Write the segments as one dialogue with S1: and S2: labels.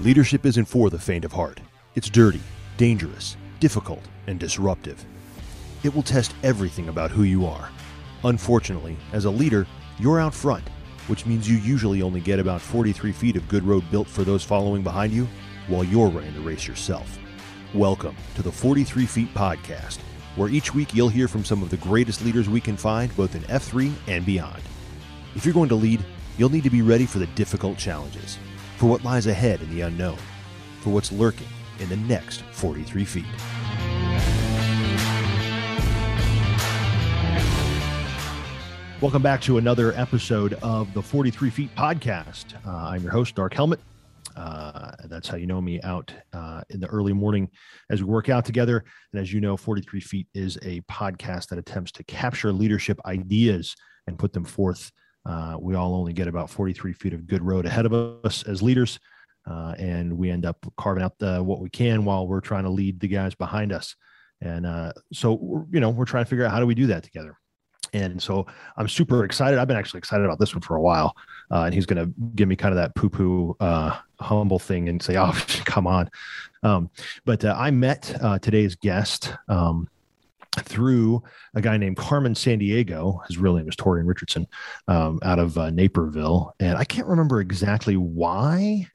S1: Leadership isn't for the faint of heart. It's dirty, dangerous, difficult, and disruptive. It will test everything about who you are. Unfortunately, as a leader, you're out front, which means you usually only get about 43 feet of good road built for those following behind you while you're running the race yourself. Welcome to the 43 Feet Podcast, where each week you'll hear from some of the greatest leaders we can find, both in F3 and beyond. If you're going to lead, you'll need to be ready for the difficult challenges, for what lies ahead in the unknown, for what's lurking in the next 43 feet. Welcome back to another episode of the 43 Feet Podcast. Uh, I'm your host, Dark Helmet. Uh, that's how you know me out uh, in the early morning as we work out together. And as you know, 43 Feet is a podcast that attempts to capture leadership ideas and put them forth. Uh, we all only get about 43 feet of good road ahead of us as leaders. Uh, and we end up carving out the, what we can while we're trying to lead the guys behind us. And uh, so, you know, we're trying to figure out how do we do that together. And so I'm super excited. I've been actually excited about this one for a while. Uh, and he's going to give me kind of that poo poo, uh, humble thing and say, oh, come on. Um, but uh, I met uh, today's guest um, through a guy named Carmen Sandiego. His real name is Torian Richardson um, out of uh, Naperville. And I can't remember exactly why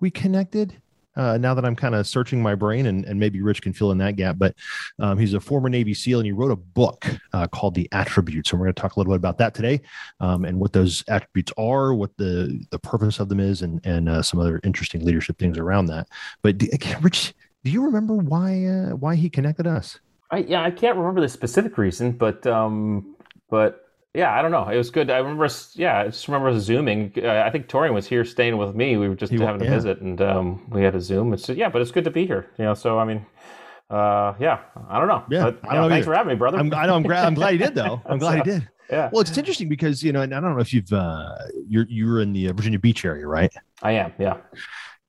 S1: we connected uh, now that I'm kind of searching my brain, and, and maybe Rich can fill in that gap. But um, he's a former Navy SEAL, and he wrote a book uh, called The Attributes. And we're going to talk a little bit about that today, um, and what those attributes are, what the the purpose of them is, and and uh, some other interesting leadership things around that. But Rich, do you remember why uh, why he connected us?
S2: I, yeah, I can't remember the specific reason, but um, but yeah, I don't know. It was good. I remember, yeah, I just remember zooming. Uh, I think Torian was here staying with me. We were just he, having a yeah. visit, and um, we had a Zoom. It's yeah, but it's good to be here. You know, so I mean, uh, yeah, I don't know.
S1: Yeah,
S2: but,
S1: I don't know.
S2: Thanks either. for having me, brother.
S1: I'm, I know. I'm glad. I'm glad he did, though. I'm glad he did.
S2: Yeah.
S1: Well, it's interesting because you know, and I don't know if you've uh, you're you're in the uh, Virginia Beach area, right?
S2: I am. Yeah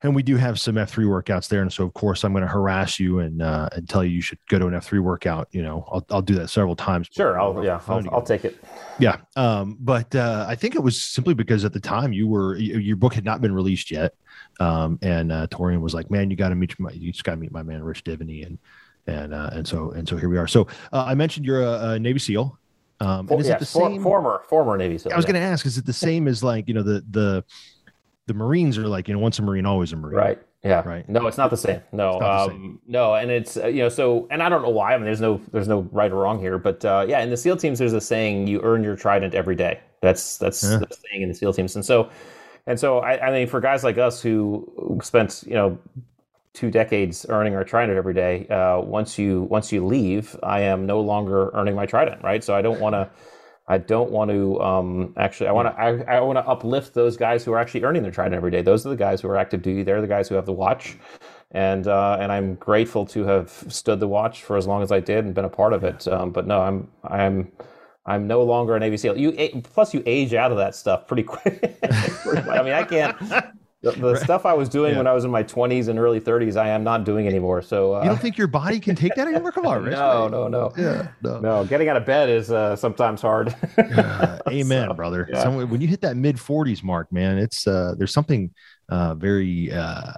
S1: and we do have some F3 workouts there. And so, of course, I'm going to harass you and uh, and tell you you should go to an F3 workout. You know, I'll, I'll do that several times.
S2: Sure. I'll, yeah, I'll, I'll, take it.
S1: Yeah. Um, but uh, I think it was simply because at the time you were, your book had not been released yet. Um, and uh, Torian was like, man, you got to meet my, you just got to meet my man, Rich Diviney. And, and, uh, and so, and so here we are. So uh, I mentioned you're a, a Navy SEAL.
S2: Um, and is yes, it the same? former, former Navy SEAL.
S1: I was yeah. going to ask, is it the same as like, you know, the, the, the Marines are like, you know, once a Marine, always a Marine.
S2: Right. Yeah.
S1: Right.
S2: No, it's not the same. No. Um, same. No, and it's uh, you know so and I don't know why. I mean, there's no there's no right or wrong here, but uh, yeah, in the SEAL teams, there's a saying: "You earn your trident every day." That's that's yeah. the saying in the SEAL teams, and so and so I, I mean, for guys like us who spent you know two decades earning our trident every day, uh, once you once you leave, I am no longer earning my trident, right? So I don't want to. I don't want to um, actually. I want to. I, I want to uplift those guys who are actually earning their trident every day. Those are the guys who are active duty. They're the guys who have the watch, and uh, and I'm grateful to have stood the watch for as long as I did and been a part of it. Um, but no, I'm I'm I'm no longer an Navy SEAL. You plus you age out of that stuff pretty quick. I mean, I can't. The, stuff I was doing yeah. when I was in my 20s and early 30s, I am not doing anymore. So
S1: uh, you don't think your body can take that anymore? Come on, Rich.
S2: no, no, no.
S1: Yeah, no.
S2: no. Getting out of bed is uh, sometimes hard.
S1: uh, amen, so, brother. Yeah. So when you hit that mid 40s mark, man, it's uh, there's something uh, very uh,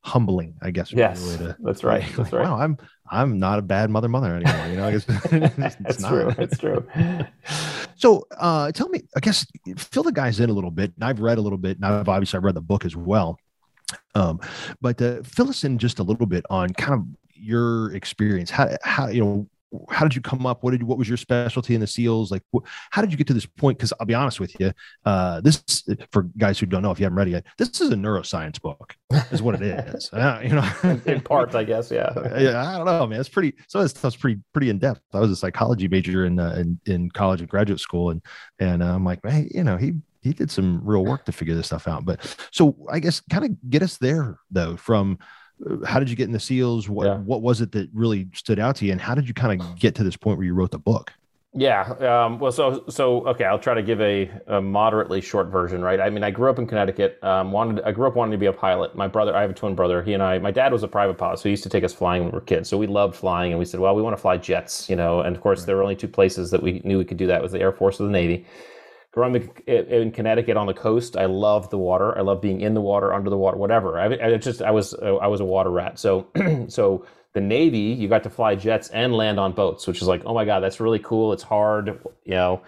S1: humbling, I guess.
S2: Yes, to, that's right. Like, that's right.
S1: Wow, I'm I'm not a bad mother mother anymore. You know, I guess
S2: it's, it's true. It's true.
S1: so, uh, tell me, I guess, fill the guys in a little bit. And I've read a little bit, and I've obviously I've read the book as well. Um, but uh, fill us in just a little bit on kind of your experience. How how you know how did you come up? What did you, what was your specialty in the seals? Like, wh- how did you get to this point? Because I'll be honest with you, uh, this for guys who don't know if you haven't read it yet, this is a neuroscience book, is what it is. uh, you know,
S2: in part, I guess, yeah.
S1: yeah, I don't know, man. It's pretty. Some of this stuff's pretty pretty in depth. I was a psychology major in uh, in, in college and graduate school, and and uh, I'm like, man, you know, he he did some real work to figure this stuff out. But so I guess kind of get us there though from how did you get in the seals? What yeah. what was it that really stood out to you? And how did you kind of get to this point where you wrote the book?
S2: Yeah um, well so so okay i'll try to give a, a, moderately short version right? I mean i grew up in connecticut um, wanted i grew up wanting to be a pilot. My brother i have a twin brother. He and i my dad was a private pilot so he used to take us flying when we were kids. So we loved flying and we said well we want to fly jets you know? And of course right. there were only two places that we knew we could do that was the air force or the navy growing in Connecticut on the coast, I love the water. I love being in the water, under the water, whatever. I, I just I was I was a water rat. So so the Navy, you got to fly jets and land on boats, which is like, oh my god, that's really cool. It's hard, you know.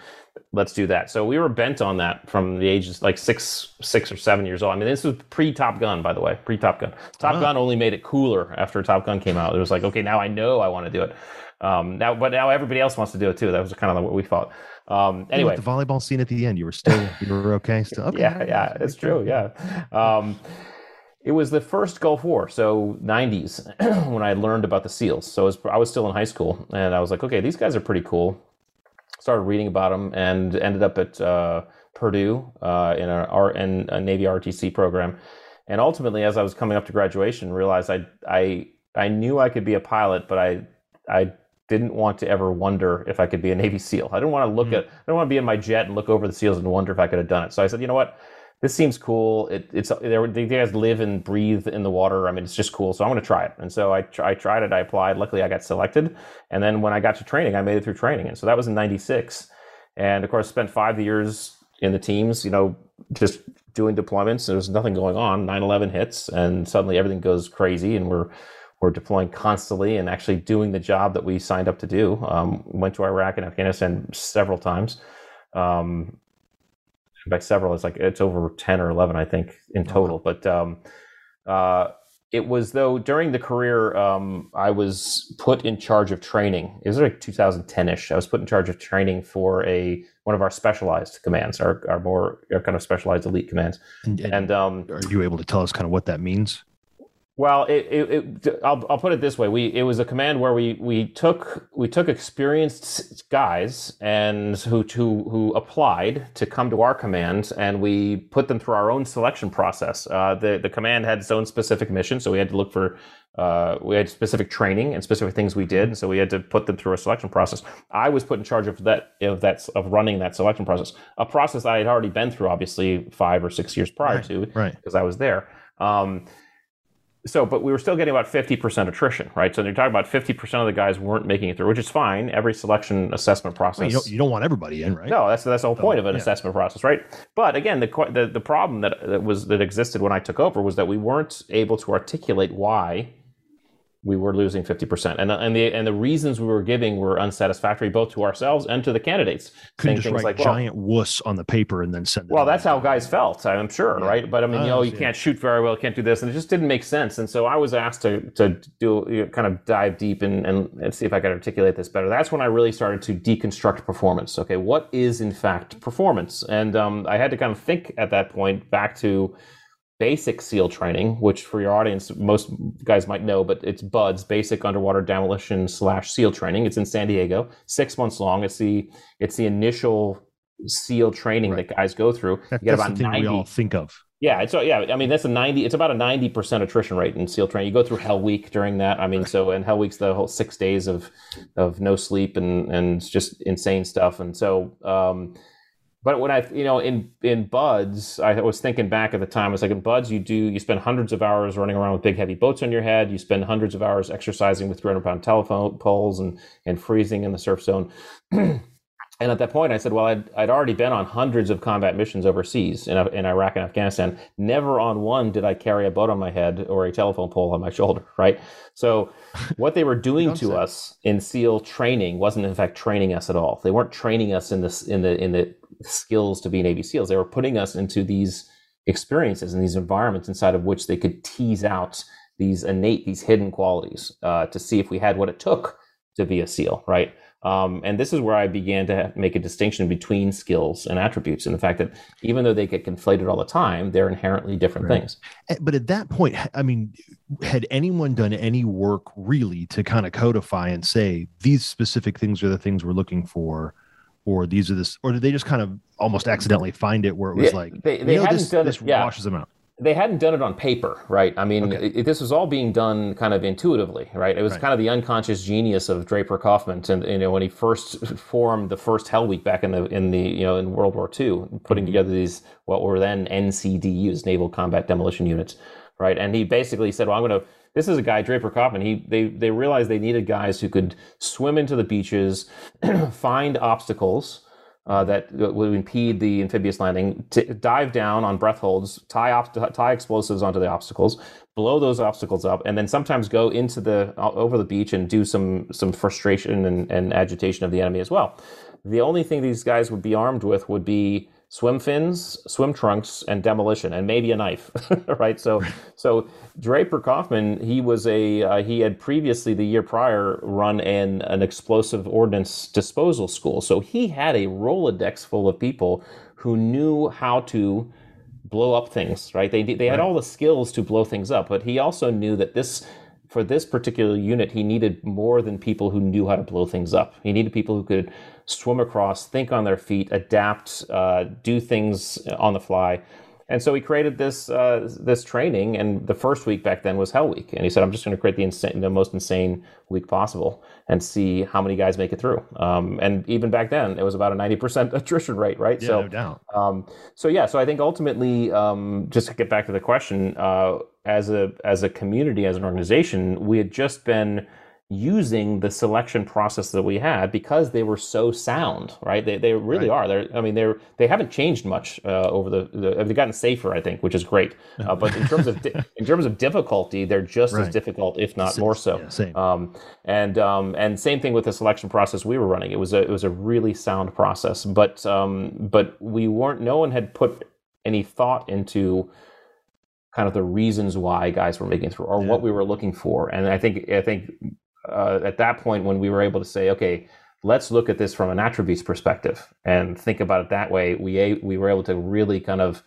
S2: Let's do that. So we were bent on that from the ages like six, six or seven years old. I mean, this was pre Top Gun, by the way, pre Top Gun. Top Gun only made it cooler after Top Gun came out. It was like, okay, now I know I want to do it. Um, now, but now everybody else wants to do it too. That was kind of what we thought. Um, anyway,
S1: the volleyball scene at the end, you were still, you were okay. Still, okay.
S2: yeah, yeah, it's true. Yeah. Um, it was the first Gulf War, so 90s, when I learned about the SEALs. So was, I was still in high school, and I was like, okay, these guys are pretty cool. Started reading about them, and ended up at uh, Purdue uh, in a, in a Navy RTC program. And ultimately, as I was coming up to graduation, realized I I I knew I could be a pilot, but I I didn't want to ever wonder if I could be a Navy SEAL. I didn't want to look mm-hmm. at, I don't want to be in my jet and look over the SEALs and wonder if I could have done it. So I said, you know what? This seems cool. It, it's they guys live and breathe in the water. I mean, it's just cool. So I'm going to try it. And so I, I tried it. I applied. Luckily, I got selected. And then when I got to training, I made it through training. And so that was in '96. And of course, spent five years in the teams. You know, just doing deployments. There was nothing going on. 9/11 hits, and suddenly everything goes crazy, and we're we're deploying constantly and actually doing the job that we signed up to do. Um, went to Iraq and Afghanistan several times. Um, by several, it's like it's over ten or eleven, I think, in total. But um, uh, it was though during the career, um, I was put in charge of training. Is it was like 2010ish. I was put in charge of training for a one of our specialized commands, our, our more our kind of specialized elite commands.
S1: And, and, and um, are you able to tell us kind of what that means?
S2: Well, it, it, it, I'll, I'll put it this way: we it was a command where we we took we took experienced guys and who who who applied to come to our command, and we put them through our own selection process. Uh, the the command had its own specific mission, so we had to look for uh, we had specific training and specific things we did, and so we had to put them through a selection process. I was put in charge of that of that of running that selection process, a process I had already been through, obviously five or six years prior
S1: right,
S2: to,
S1: right?
S2: Because I was there. Um, so, but we were still getting about 50% attrition, right? So you're talking about 50% of the guys weren't making it through, which is fine. Every selection assessment process. Well,
S1: you, don't, you, don't, want everybody in, right?
S2: No, that's, that's the whole point of an yeah. assessment process, right? But again, the, the, the problem that, that was, that existed when I took over was that we weren't able to articulate why we were losing 50%. And, and the and the reasons we were giving were unsatisfactory both to ourselves and to the candidates.
S1: Couldn't just write like, giant well, wuss on the paper and then send it.
S2: Well, that's how guys felt, I'm sure, yeah. right? But I mean, uh, you know, you yeah. can't shoot very well, can't do this, and it just didn't make sense. And so I was asked to to do you know, kind of dive deep and, and, and see if I could articulate this better. That's when I really started to deconstruct performance. Okay, what is in fact performance? And um, I had to kind of think at that point back to basic SEAL training, which for your audience, most guys might know, but it's BUD/S, Basic Underwater Demolition slash SEAL Training. It's in San Diego, six months long. It's the it's the initial SEAL training right. that guys go through.
S1: That, you get about 90, we all think of.
S2: Yeah, it's yeah. I mean, that's a ninety. It's about a ninety percent attrition rate in SEAL training. You go through Hell Week during that. I mean, so and Hell Week's the whole six days of of no sleep and and just insane stuff. And so um, but when I, you know, in in BUD/S, I was thinking back at the time. I was like, in BUD/S, you do you spend hundreds of hours running around with big heavy boats on your head. You spend hundreds of hours exercising with 300 pound telephone poles and and freezing in the surf zone. and at that point, I said, well, I'd, I'd already been on hundreds of combat missions overseas in, in Iraq and Afghanistan. Never on one did I carry a boat on my head or a telephone pole on my shoulder, right? So, what they were doing to us in SEAL training wasn't, in fact, training us at all. They weren't training us in this in the in the skills to be Navy SEALs. They were putting us into these experiences and these environments inside of which they could tease out these innate, these hidden qualities uh, to see if we had what it took to be a SEAL, right? Um, and this is where I began to make a distinction between skills and attributes, and the fact that even though they get conflated all the time, they're inherently different right. things.
S1: Eh, but at that point, I mean, had anyone done any work really to kind of codify and say these specific things are the things we're looking for? Or these are this, or did they just kind of almost accidentally find it where it was yeah, like
S2: they, they hadn't
S1: this,
S2: done
S1: this
S2: it, yeah.
S1: washes them out?
S2: They hadn't done it on paper, right? I mean, okay. it, this was all being done kind of intuitively, right? It was right. kind of the unconscious genius of Draper Kaufman, and you know when he first formed the first Hell Week back in the in the you know in World War II, putting mm-hmm. together these what were then NCDUs, Naval Combat Demolition Units, right? And he basically said, "Well, I'm going to." This is a guy, Draper Kaufman. He they they realized they needed guys who could swim into the beaches, find obstacles, uh, that would impede the amphibious landing, to dive down on breath holds, tie, op- tie explosives onto the obstacles, blow those obstacles up, and then sometimes go into the uh, over the beach and do some some frustration and, and agitation of the enemy as well. The only thing these guys would be armed with would be swim fins, swim trunks, and demolition, and maybe a knife, right? So, so Draper Kaufman, he was a uh, he had previously the year prior run an an explosive ordnance disposal school, so he had a rolodex full of people who knew how to blow up things, right? They they had all the skills to blow things up, but he also knew that this for this particular unit, he needed more than people who knew how to blow things up. He needed people who could swim across, think on their feet, adapt, uh, do things on the fly. And so he created this uh, this training, and the first week back then was Hell Week, and he said, "I'm just going to create the insane, the most insane week possible, and see how many guys make it through." Um, and even back then, it was about a 90% attrition rate, right?
S1: Yeah,
S2: so,
S1: no doubt.
S2: Um, so yeah, so I think ultimately, um, just to get back to the question, uh, as a as a community, as an organization, we had just been using the selection process that we had because they were so sound, right? They, they really right. are. They're, I mean, they're they haven't changed much uh, over the, the, They've gotten safer, I think, which is great. Uh, but in terms of di- in terms of difficulty, they're just right. as difficult, if not more so.
S1: Yeah, same. Um,
S2: and um, and same thing with the selection process we were running. It was a it was a really sound process, but um, but we weren't. No one had put any thought into kind of the reasons why guys were making through or yeah. what we were looking for. And I think I think uh, at that point when we were able to say, okay, let's look at this from an attributes perspective and think about it that way, we we were able to really kind of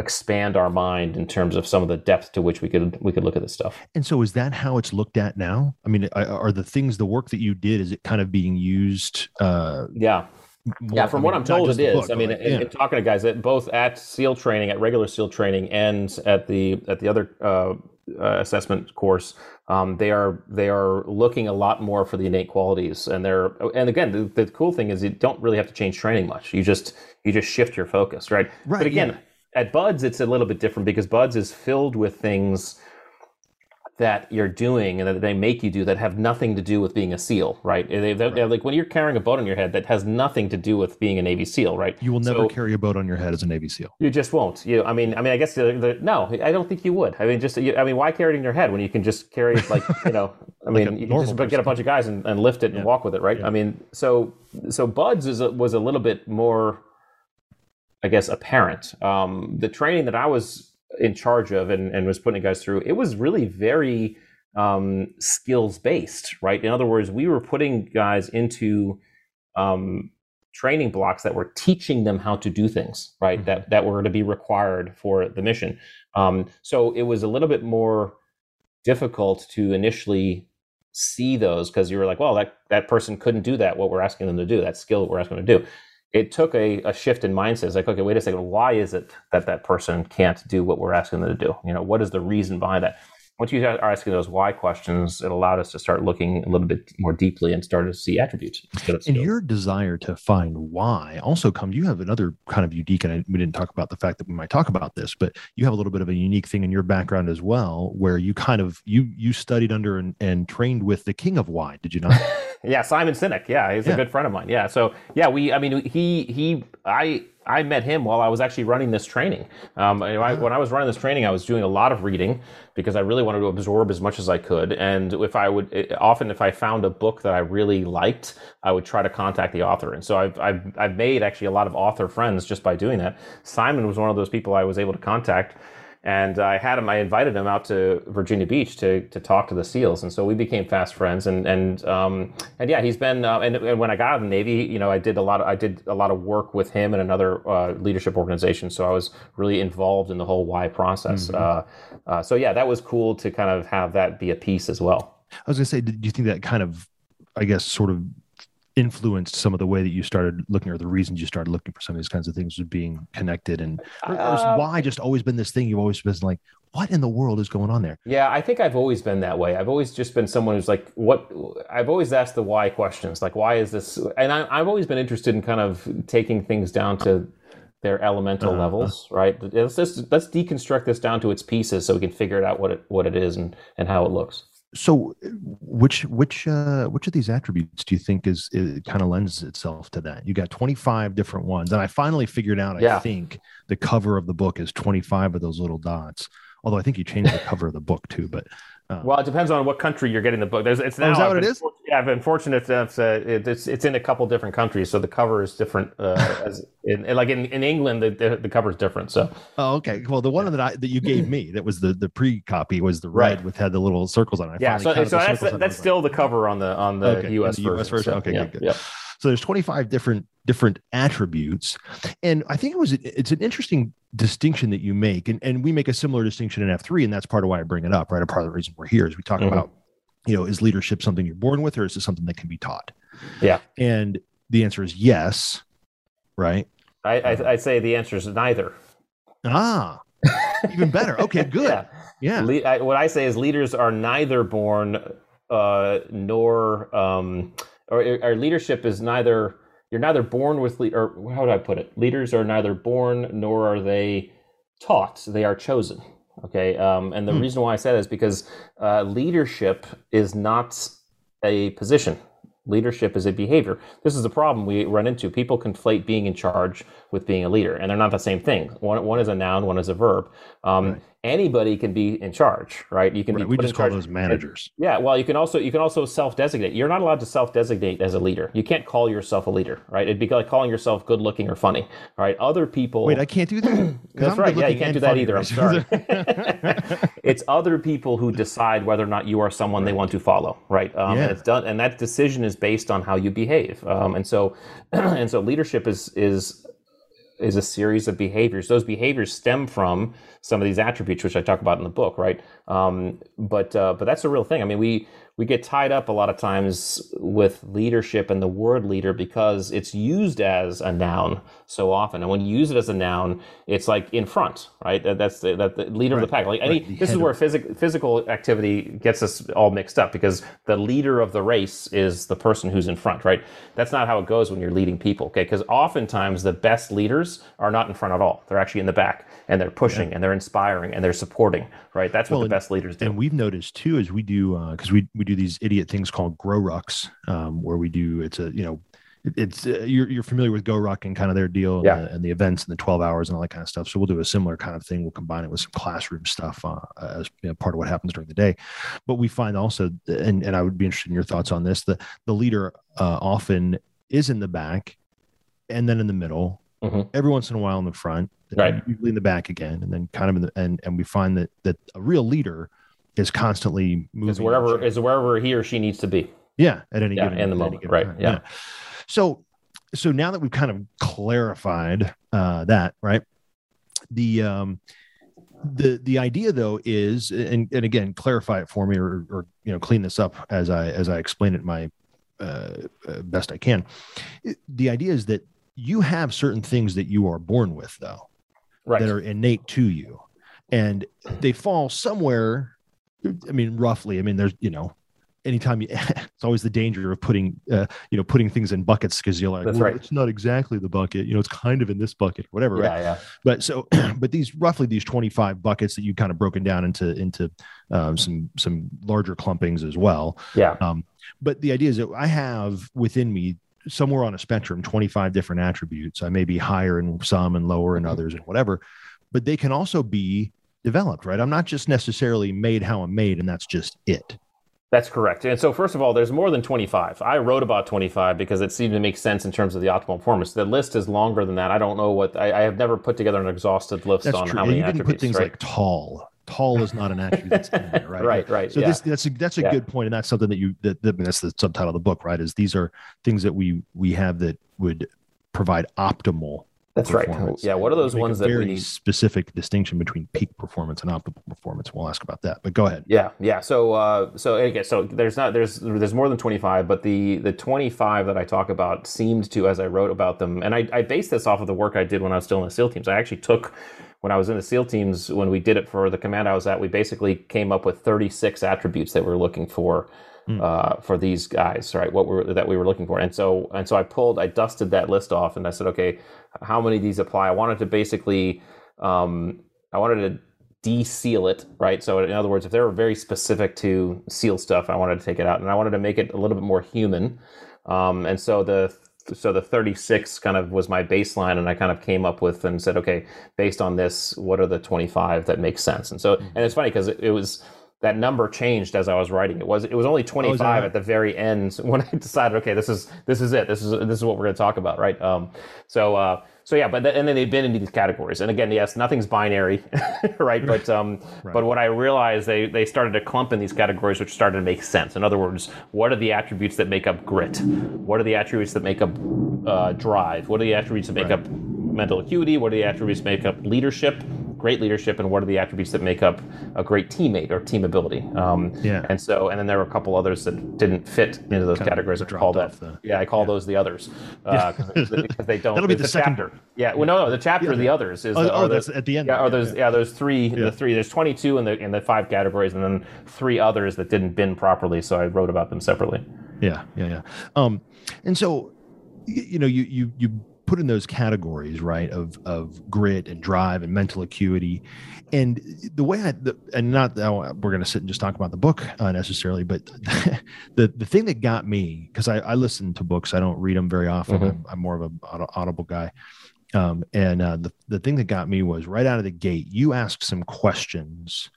S2: expand our mind in terms of some of the depth to which we could we could look at this stuff.
S1: And so, is that how it's looked at now? I mean, are the things the work that you did is it kind of being used? Uh,
S2: yeah. More, yeah, from I what I'm told, it is. Book, I mean, like, yeah. in, in talking to guys that both at SEAL training, at regular SEAL training, and at the at the other uh, uh, assessment course, um, they are they are looking a lot more for the innate qualities, and they're and again the, the, cool thing is you don't really have to change training much. You just you just shift your focus, right?
S1: Right.
S2: But again,
S1: yeah.
S2: at BUD/S it's a little bit different because BUD/S is filled with things that you're doing and that they make you do that have nothing to do with being a SEAL, right? They, right. Like when you're carrying a boat on your head, that has nothing to do with being a Navy SEAL, right?
S1: You will never so, carry a boat on your head as a Navy SEAL.
S2: You just won't. You, I mean, I mean, I guess the, the, no, I don't think you would. I mean, just, you, I mean, why carry it in your head when you can just carry it like, you know, I mean, you can just person. get a bunch of guys and, and lift it and walk with it, right? Yeah. I mean, so so BUD/S is a, was a little bit more, I guess, apparent. Um, the training that I was in charge of and, and was putting guys through, it was really very um, skills based, right? In other words, we were putting guys into um, training blocks that were teaching them how to do things, right? Mm-hmm. That that were to be required for the mission. Um, so it was a little bit more difficult to initially see those because you were like, well, that that person couldn't do that. What we're asking them to do, that skill that we're asking them to do. It took a, a shift in mindset. It's like, okay, wait a second. Why is it that that person can't do what we're asking them to do? You know, what is the reason behind that? once you are asking those why questions, it allowed us to start looking a little bit more deeply and start to see attributes
S1: And your desire to find why also comes. You have another kind of unique, and I, we didn't talk about the fact that we might talk about this, but you have a little bit of a unique thing in your background as well, where you kind of you you studied under and, and trained with the king of why. Did you not?
S2: yeah, Simon Sinek. Yeah, he's yeah. a good friend of mine. Yeah, so yeah, we. I mean, he he. I I met him while I was actually running this training. Um, I, when I was running this training, I was doing a lot of reading because I really wanted to absorb as much as I could. And if I would, it, often if I found a book that I really liked, I would try to contact the author. And so I've, I've, I've made actually a lot of author friends just by doing that. Simon was one of those people I was able to contact and I had him. I invited him out to Virginia Beach to to talk to the SEALs, and so we became fast friends. And and um, and yeah, he's been. Uh, and, and, when I got out of the Navy, you know, I did a lot. Of, I did a lot of work with him and another uh, leadership organization. So I was really involved in the whole why process. Mm-hmm. Uh, uh so yeah, that was cool to kind of have that be a piece as well.
S1: I was gonna say, do you think that kind of, I guess, sort of influenced some of the way that you started looking or the reasons you started looking for some of these kinds of things was being connected and uh, why just always been this thing you've always been like what in the world is going on there?
S2: Yeah i think i've always been that way. I've always just been someone who's like what? I've always asked the why questions like why is this? And I, have always been interested in kind of taking things down to their elemental uh-huh. levels right? Let's just let's deconstruct this down to its pieces so we can figure it out what it what it is and and how it looks
S1: so which which uh which of these attributes do you think is, is kind of lends itself to that? You got 25 different ones and i finally figured out i think the cover of the book is 25 of those little dots although i think you changed the cover of the book too but
S2: uh, well, it depends on what country you're getting the book. There's, it's now.
S1: Oh, is that what it is?
S2: Yeah, I've been fortunate enough to, it's it's in a couple different countries, so the cover is different. Uh, as in, like in, in England, the, the, the cover is different. So.
S1: Oh, okay. Well, the one yeah. that I that you gave me that was the the pre copy was the red right. with had the little circles on it.
S2: I yeah, so, so that's that's still the cover on the on the
S1: okay,
S2: US,
S1: the
S2: version,
S1: version.
S2: So,
S1: okay,
S2: yeah,
S1: good. good. Yeah. So there's 25 different different attributes, and I think it was it's an interesting distinction that you make, and, and we make a similar distinction in F3, and that's part of why I bring it up. Right, a part of the reason we're here is we talk mm-hmm. about, you know, is leadership something you're born with, or is it something that can be taught?
S2: Yeah,
S1: and the answer is yes. Right.
S2: I I, I say the answer is neither.
S1: Ah, even better. Okay, good. yeah. yeah.
S2: Le- I, what I say is leaders are neither born uh, nor um, or, or leadership is neither you're neither born with le- or how would I put it? Leaders are neither born nor are they taught; they are chosen. Okay, um, and the hmm. reason why I said is because uh, leadership is not a position. Leadership is a behavior. This is a problem we run into. People conflate being in charge with being a leader, and they're not the same thing. One, one is a noun, one is a verb. Um, right anybody can be in charge, right? You can right,
S1: be. We just call those managers.
S2: Yeah, well, you can also you can also self-designate. You're not allowed to self-designate as a leader. You can't call yourself a leader, right? It'd be like calling yourself good-looking or funny, right? Other people.
S1: Wait, I can't do that.
S2: That's
S1: I'm
S2: right. Yeah, you can't do that either. I'm sorry. it's other people who decide whether or not you are someone they want to follow, right? Um, yeah. And it's done, and that decision is based on how you behave. Um, and so, and so, leadership is is is a series of behaviors. Those behaviors stem from some of these attributes, which I talk about in the book, right? Um, but uh, but that's a real thing. I mean, we we get tied up a lot of times with leadership and the word leader because it's used as a noun so often. And when you use it as a noun, it's like in front, right? That's the, that the leader right. of the pack. Like any, right. this is where physical physical activity gets us all mixed up because the leader of the race is the person who's in front, right? That's not how it goes when you're leading people, okay? Because oftentimes the best leaders are not in front at all. They're actually in the back and they're pushing yeah. and they're inspiring and they're supporting, right? That's what well, the best leaders do.
S1: And we've noticed too, is we do, because uh, we, we do these idiot things called GrowRucks, um, where we do it's a you know it's uh, you're, you're familiar with GoRuck and kind of their deal
S2: yeah.
S1: and, the, and, the, events and the 12 hours and all that kind of stuff. So we'll do a similar kind of thing. We'll combine it with some classroom stuff uh, as you know, part of what happens during the day. But we find also, and, and I would be interested in your thoughts on this, the, the leader uh, often is in the back and then in the middle, mm-hmm. every once in a while in the front,
S2: right.
S1: usually in the back again, and then kind of in the, and, and we find that, that a real leader is constantly moving.
S2: Is wherever is wherever he or she needs to be.
S1: Yeah, at any
S2: yeah,
S1: given
S2: in the moment, right? Yeah. yeah.
S1: So, so now that we've kind of clarified uh, that, right? The um, the the idea though is, and, and again, clarify it for me, or, or you know, clean this up as I as I explain it my uh, uh best I can. The idea is that you have certain things that you are born with, though,
S2: right.
S1: that are innate to you, and they fall somewhere I mean, roughly. I mean, there's you know, anytime you, it's always the danger of putting uh, you know putting things in buckets because you're like,
S2: That's
S1: well,
S2: right.
S1: it's not exactly the bucket. You know, it's kind of in this bucket, whatever.
S2: Yeah,
S1: right?
S2: yeah.
S1: But so, but these roughly these 25 buckets that you kind of broken down into into um, some some larger clumpings as well.
S2: Yeah.
S1: Um, but the idea is that I have within me somewhere on a spectrum 25 different attributes. I may be higher in some and lower in mm-hmm. others and whatever, but they can also be developed, right? I'm not just necessarily made how I'm made, and that's just it.
S2: That's correct. And so, first of all, there's more than 25. I wrote about 25 because it seemed to make sense in terms of the optimal performance. The list is longer than that. I don't know what I, I have never put together an exhaustive list
S1: that's
S2: on
S1: true.
S2: how many
S1: you didn't
S2: attributes.
S1: put things
S2: right?
S1: like tall. Tall is not an attribute that's in there, right?
S2: right, right.
S1: So
S2: yeah.
S1: this that's a that's a yeah. good point, and that's something that you that, that that's the subtitle of the book, right? Is these are things that we we have that would provide optimal
S2: that's right. Yeah. What are those ones that
S1: very
S2: we need?
S1: specific distinction between peak performance and optimal performance? We'll ask about that, but go ahead.
S2: Yeah. Yeah. So, uh, so again, so there's not there's there's more than 25, but the the 25 that I talk about seemed to, as I wrote about them, and I, I based this off of the work I did when I was still in the SEAL teams. I actually took when I was in the SEAL teams when we did it for the command I was at. We basically came up with 36 attributes that we're looking for mm. uh, for these guys, right? What were that we were looking for, and so and so I pulled, I dusted that list off, and I said, okay, how many of these apply? I wanted to basically, um, I wanted to de-seal it, right? So in other words, if they were very specific to seal stuff, I wanted to take it out, and I wanted to make it a little bit more human. Um, and so the so the 36 kind of was my baseline, and I kind of came up with and said, okay, based on this, what are the 25 that make sense? And so, mm-hmm. and it's funny because it, it was that number changed as I was writing. It was it was only 25 oh, at the very end when I decided, okay, this is this is it. This is this is what we're going to talk about, right? Um, so uh, so yeah, but the, and then they've been into these categories. And again, yes, nothing's binary, right? But um, right. but what I realized they they started to clump in these categories, which started to make sense. In other words, what are the attributes that make up grit? What are the attributes that make up uh, drive? What are the attributes that make right. up mental acuity? What are the attributes that make up leadership? Great leadership and what are the attributes that make up a great teammate or team ability. Um, yeah. And so, and then there were a couple others that didn't fit into those kind categories. I call that. The, yeah, I call yeah. those the others uh, because they don't.
S1: That'll be the, the second.
S2: Chapter. Yeah. Well, no, no, the chapter, yeah. the others is.
S1: Oh,
S2: the,
S1: oh that's at the end.
S2: Yeah. Are those? Yeah. Those three. The three. There's 22 in the in the five categories, and then three others that didn't bin properly. So I wrote about them separately.
S1: Yeah. Yeah. Yeah. Um, and so, you know, you you you put in those categories, right, of of grit and drive and mental acuity, and the way I the, and not that we're going to sit and just talk about the book uh, necessarily, but the the thing that got me because I, I listen to books, I don't read them very often. Mm-hmm. I'm, I'm, more of an audible guy, um, and uh, the the thing that got me was right out of the gate, you asked some questions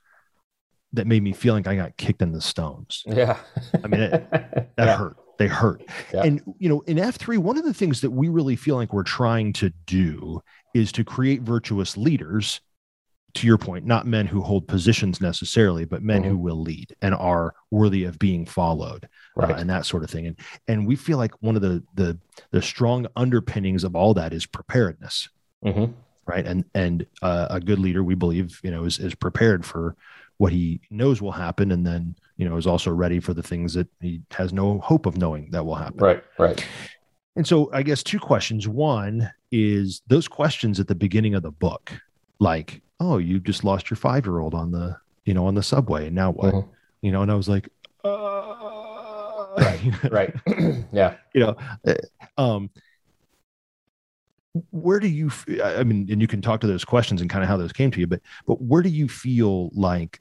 S1: that made me feel like I got kicked in the stones.
S2: Yeah,
S1: I mean it, that yeah. hurt they hurt. Yeah. And you know, in F3, one of the things that we really feel like we're trying to do is to create virtuous leaders. To your point, not men who hold positions necessarily, but men mm-hmm. who will lead and are worthy of being followed, uh, right. uh, and that sort of thing. And and we feel like one of the the the strong underpinnings of all that is preparedness, mm-hmm. right? And and uh, a good leader, we believe, you know, is is prepared for what he knows will happen and then you know is also ready for the things that he has no hope of knowing that will happen.
S2: Right right.
S1: And so i guess two questions. One is those questions at the beginning of the book like oh you just lost your five year old on the you know on the subway and now what? Mm-hmm. you know and i was like uh,
S2: right right. Yeah.
S1: You know uh, um where do you i mean and you can talk to those questions and kind of how those came to you but but where do you feel like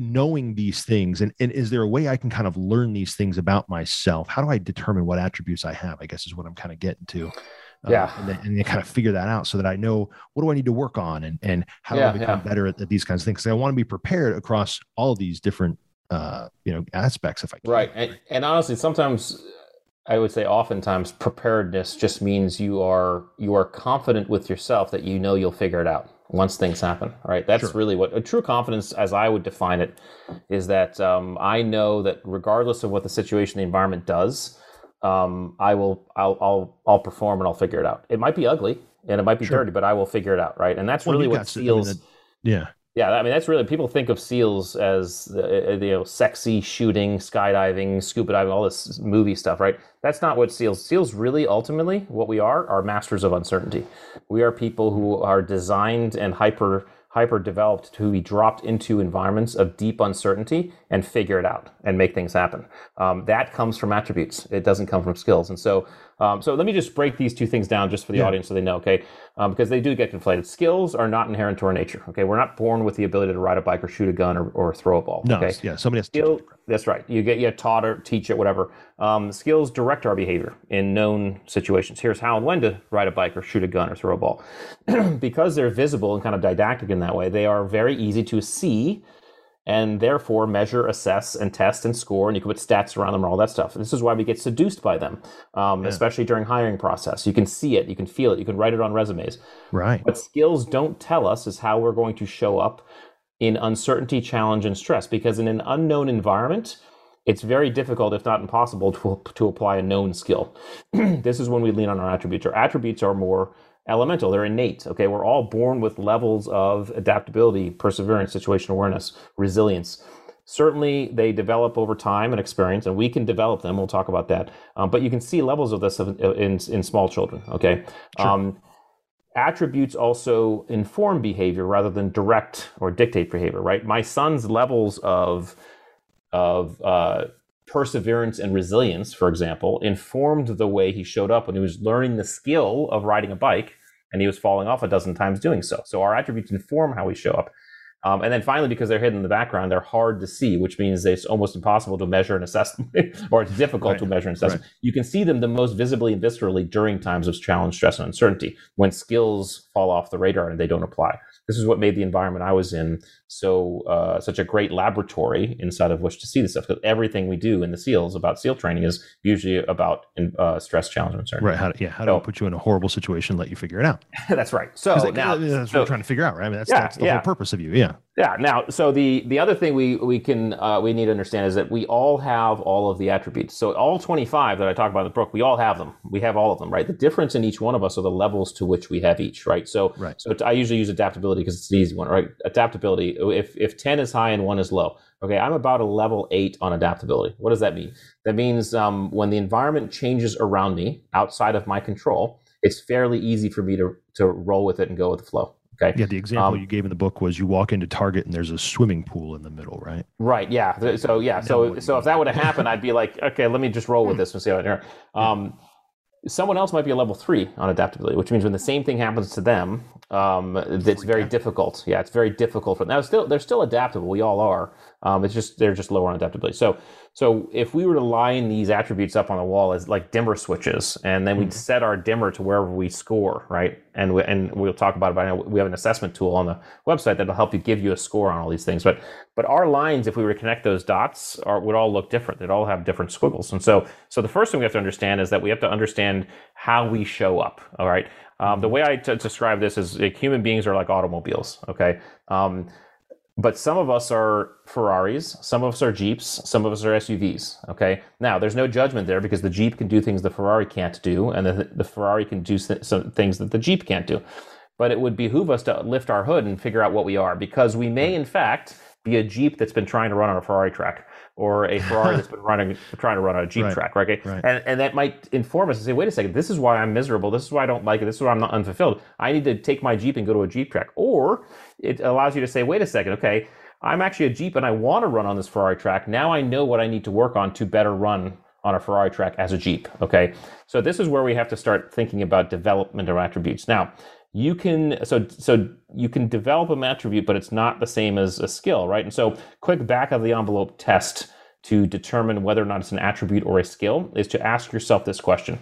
S1: knowing these things and, and is there a way i can kind of learn these things about myself how do i determine what attributes i have i guess is what i'm kind of getting to
S2: uh, yeah
S1: and, then, and then kind of figure that out so that i know what do i need to work on and, and how do yeah, i become yeah. better at, at, these kinds of things because i want to be prepared across all these different uh, you know aspects if i can.
S2: right and, and honestly sometimes I would say oftentimes preparedness just means you are you are confident with yourself that you know you'll figure it out once things happen. Right? That's sure. really what a true confidence, as I would define it, is that um, I know that regardless of what the situation, the environment does, um, I will I'll, I'll I'll perform and I'll figure it out. It might be ugly and it might be sure. dirty, but I will figure it out. Right? And that's well, really what feels. I mean,
S1: yeah
S2: yeah, I mean that's really people think of seals as uh, uh, you know sexy shooting, skydiving, scuba diving, all this movie stuff, right? That's not what seals. Seals really ultimately what we are are masters of uncertainty. We are people who are designed and hyper hyper developed to be dropped into environments of deep uncertainty and figure it out and make things happen. Um, that comes from attributes. It doesn't come from skills. And so, um, so let me just break these two things down just for the yeah. audience so they know, okay? Um, because they do get conflated. Skills are not inherent to our nature. Okay, we're not born with the ability to ride a bike or shoot a gun or, or throw a ball.
S1: No,
S2: okay?
S1: yeah, somebody has
S2: to. Skill, that's right. You get you taught or teach it, whatever. Um, skills direct our behavior in known situations. Here's how and when to ride a bike or shoot a gun or throw a ball. because they're visible and kind of didactic in that way, they are very easy to see and therefore measure, assess, and test and score. And you can put stats around them and all that stuff. This is why we get seduced by them, um, yeah. especially during hiring process. You can see it, you can feel it, you can write it on resumes.
S1: Right.
S2: What skills don't tell us is how we're going to show up in uncertainty, challenge, and stress. Because in an unknown environment, it's very difficult, if not impossible, to, to apply a known skill. this is when we lean on our attributes. Our attributes are more elemental, they're innate. Okay, we're all born with levels of adaptability, perseverance, situational awareness, resilience. Certainly, they develop over time and experience, and we can develop them. We'll talk about that. Um, but you can see levels of this in, in, in small children. Okay. Sure. Um, attributes also inform behavior rather than direct or dictate behavior. Right. My son's levels of of uh, perseverance and resilience, for example, informed the way he showed up when he was learning the skill of riding a bike and he was falling off a dozen times doing so. So our attributes inform how we show up. Um, and then finally, because they're hidden in the background, they're hard to see, which means it's almost impossible to measure and assess them, or it's difficult right. to measure and assess right. them. You can see them the most visibly and viscerally during times of challenge, stress, and uncertainty, when skills fall off the radar and they don't apply this is what made the environment I was in so uh, such a great laboratory inside of which to see this stuff. Because everything we do in the SEALs about SEAL training is usually about uh, stress, challenge, and uncertainty.
S1: Right. How yeah. How do so, put you in a horrible situation, let you figure it out?
S2: that's right. So now
S1: that's
S2: so,
S1: what we're trying to figure out, right? I mean, that's, yeah, that's the yeah. whole purpose of you. Yeah.
S2: Yeah. Now, so the the other thing we we can uh, we need to understand is that we all have all of the attributes. So all 25 that I talk about in the book, we all have them. We have all of them, right? The difference in each one of us are the levels to which we have each, right? So right. so I usually use adaptability because it's an easy one, right? Adaptability. If if 10 is high and one is low, okay, I'm about a level eight on adaptability. What does that mean? That means um, when the environment changes around me outside of my control, it's fairly easy for me to to roll with it and go with the flow. Okay.
S1: Yeah, the example um, you gave in the book was you walk into Target and there's a swimming pool in the middle, right?
S2: Right. Yeah. So yeah. So so if that would have happened, I'd be like, okay, let me just roll with this and see how it. Um, someone else might be a level three on adaptability, which means when the same thing happens to them, um, it's very difficult. Yeah, it's very difficult for them. Now, still, they're still adaptable. We all are. Um, it's just they're just lower on adaptability. So, so if we were to line these attributes up on the wall as like dimmer switches, and then we'd mm-hmm. set our dimmer to wherever we score, right? And we, and we'll talk about it. But we have an assessment tool on the website that'll help you give you a score on all these things. But but our lines, if we were to connect those dots, are, would all look different. They'd all have different squiggles. And so so the first thing we have to understand is that we have to understand how we show up. All right. Um, the way I t- describe this is like, human beings are like automobiles. Okay. Um, but some of us are Ferraris, some of us are Jeeps, some of us are SUVs. Okay. Now, there's no judgment there because the Jeep can do things the Ferrari can't do, and the, the Ferrari can do some things that the Jeep can't do. But it would behoove us to lift our hood and figure out what we are because we may, in fact, be a Jeep that's been trying to run on a Ferrari track or a Ferrari that's been running trying to run on a Jeep right. track, right? right? And and that might inform us and say, wait a second, this is why I'm miserable. This is why I don't like it. This is why I'm not unfulfilled. I need to take my Jeep and go to a Jeep track. Or it allows you to say, wait a second, okay, I'm actually a Jeep and I want to run on this Ferrari track. Now I know what I need to work on to better run on a Ferrari track as a Jeep. Okay. So this is where we have to start thinking about development of attributes. Now, you can so so you can develop an attribute, but it's not the same as a skill, right? And so quick back of the envelope test to determine whether or not it's an attribute or a skill is to ask yourself this question.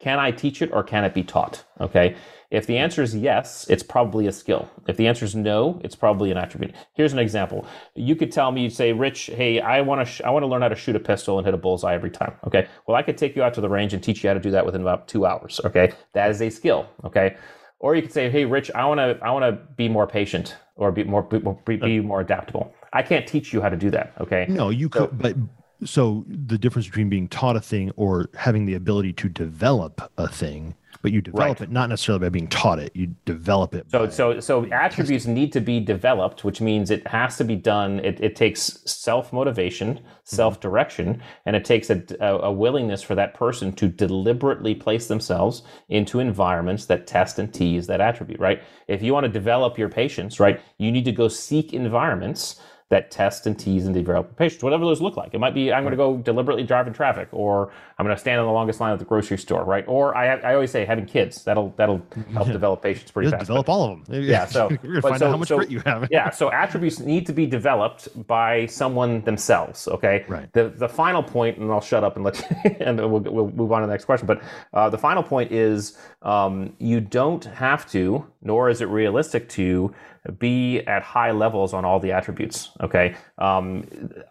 S2: Can I teach it or can it be taught? Okay. If the answer is yes, it's probably a skill. If the answer is no, it's probably an attribute. Here's an example. You could tell me, you'd say, Rich, hey, I want to, sh- I want to learn how to shoot a pistol and hit a bullseye every time. Okay. Well, I could take you out to the range and teach you how to do that within about two hours. Okay. That is a skill. Okay. Or you could say, hey, Rich, I want to, I want to be more patient or be more, be, be uh, more adaptable. I can't teach you how to do that. Okay.
S1: No, you so, could, but so the difference between being taught a thing or having the ability to develop a thing but you develop right. it not necessarily by being taught it. You develop it.
S2: So so so attributes testing. need to be developed, which means it has to be done. It, it takes self motivation, mm-hmm. self direction, and it takes a, a willingness for that person to deliberately place themselves into environments that test and tease that attribute. Right. If you want to develop your patience, right, you need to go seek environments that test and tease and develop patients, whatever those look like. It might be I'm going to go deliberately drive in traffic, or I'm going to stand in the longest line at the grocery store, right? Or I, I always say having kids that'll that'll help develop patience pretty fast.
S1: Develop
S2: but,
S1: all of them.
S2: Yeah. So
S1: you're find so, out how much so, grit you have.
S2: yeah. So attributes need to be developed by someone themselves. Okay.
S1: Right.
S2: The the final point, and I'll shut up and let you, and we'll, we'll move on to the next question. But uh, the final point is um, you don't have to, nor is it realistic to be at high levels on all the attributes. Okay. Um,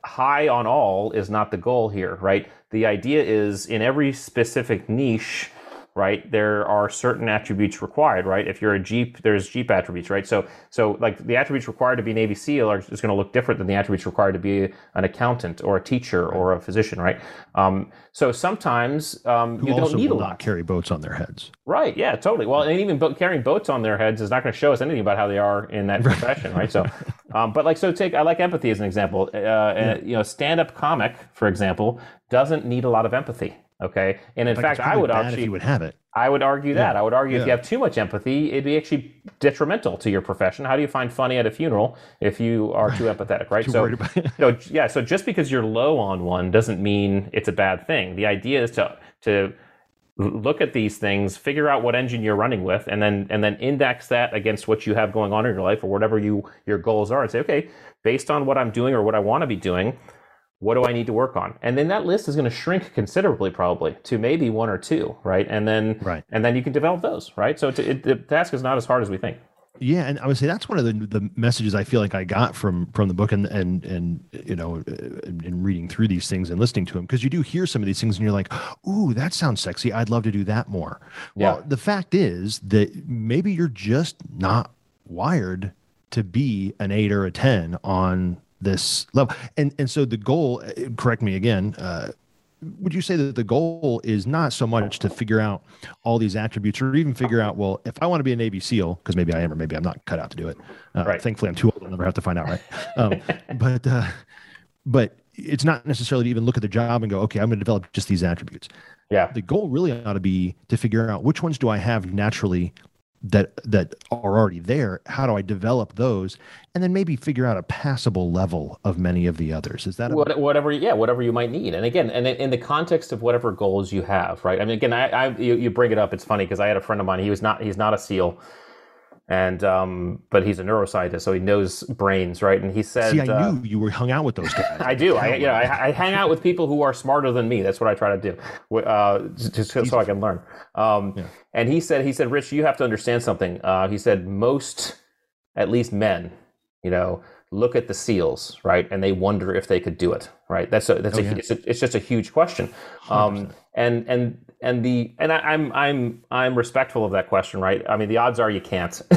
S2: high on all is not the goal here, right? The idea is in every specific niche, right? There are certain attributes required, right? If you're a Jeep, there's Jeep attributes, right? So, so like the attributes required to be Navy SEAL are is going to look different than the attributes required to be an accountant or a teacher right. or a physician, right? Um, so sometimes um,
S1: Who
S2: you don't need
S1: a
S2: lot.
S1: Not carry boats on their heads,
S2: right? Yeah, totally. Well, and even bo- carrying boats on their heads is not going to show us anything about how they are in that profession, right? So, um, but like, so take I like empathy as an example. Uh, yeah. You know, stand-up comic, for example, doesn't need a lot of empathy Okay, and in fact, I would actually
S1: you would have it.
S2: I would argue that. I would argue yeah. if you have too much empathy, it'd be actually detrimental to your profession. How do you find funny at a funeral if you are too empathetic, right?
S1: so,
S2: so yeah, so just because you're low on one doesn't mean it's a bad thing. The idea is to to look at these things, figure out what engine you're running with, and then and then index that against what you have going on in your life or whatever you your goals are, and say, okay, based on what I'm doing or what I want to be doing, what do I need to work on? And then that list is going to shrink considerably, probably to maybe one or two, right? And then
S1: right.
S2: and then you can develop those, right? So it, it, the task is not as hard as we think.
S1: Yeah, and I would say that's one of the the messages I feel like I got from from the book and and and you know uh, in reading through these things and listening to them because you do hear some of these things and you're like, "Ooh, that sounds sexy. I'd love to do that more." Yeah. Well, the fact is that maybe you're just not wired to be an 8 or a 10 on this level. And and so the goal, uh, correct me again, uh, would you say that the goal is not so much to figure out all these attributes or even figure out well if i want to be a navy seal because maybe i am or maybe i'm not cut out to do it uh, right. thankfully i'm too old i'll never have to find out right um, but uh, but it's not necessarily to even look at the job and go okay i'm going to develop just these attributes
S2: yeah
S1: the goal really ought to be to figure out which ones do i have naturally that that are already there how do i develop those and then maybe figure out a passable level of many of the others? Is that a-
S2: whatever yeah whatever you might need. And again and in the context of whatever goals you have right? I mean again i, I you, you bring it up. It's funny because i had a friend of mine. He was not he's not a seal and um, but he's a neuroscientist, so he knows brains, right? And he said,
S1: "See, I uh, knew you were hung out with those guys."
S2: I do. I, you know, I, I, hang out with people who are smarter than me. That's what I try to do, uh, just so I can learn. Um, yeah. And he said, he said, Rich, you have to understand something. Uh, he said, most, at least men, you know, look at the seals, right, and they wonder if they could do it, right? That's a, that's oh, a, yeah. it's, a, it's just a huge question. Um, and and and the and I, am I'm, I'm I'm respectful of that question, right? I mean, the odds are you can't,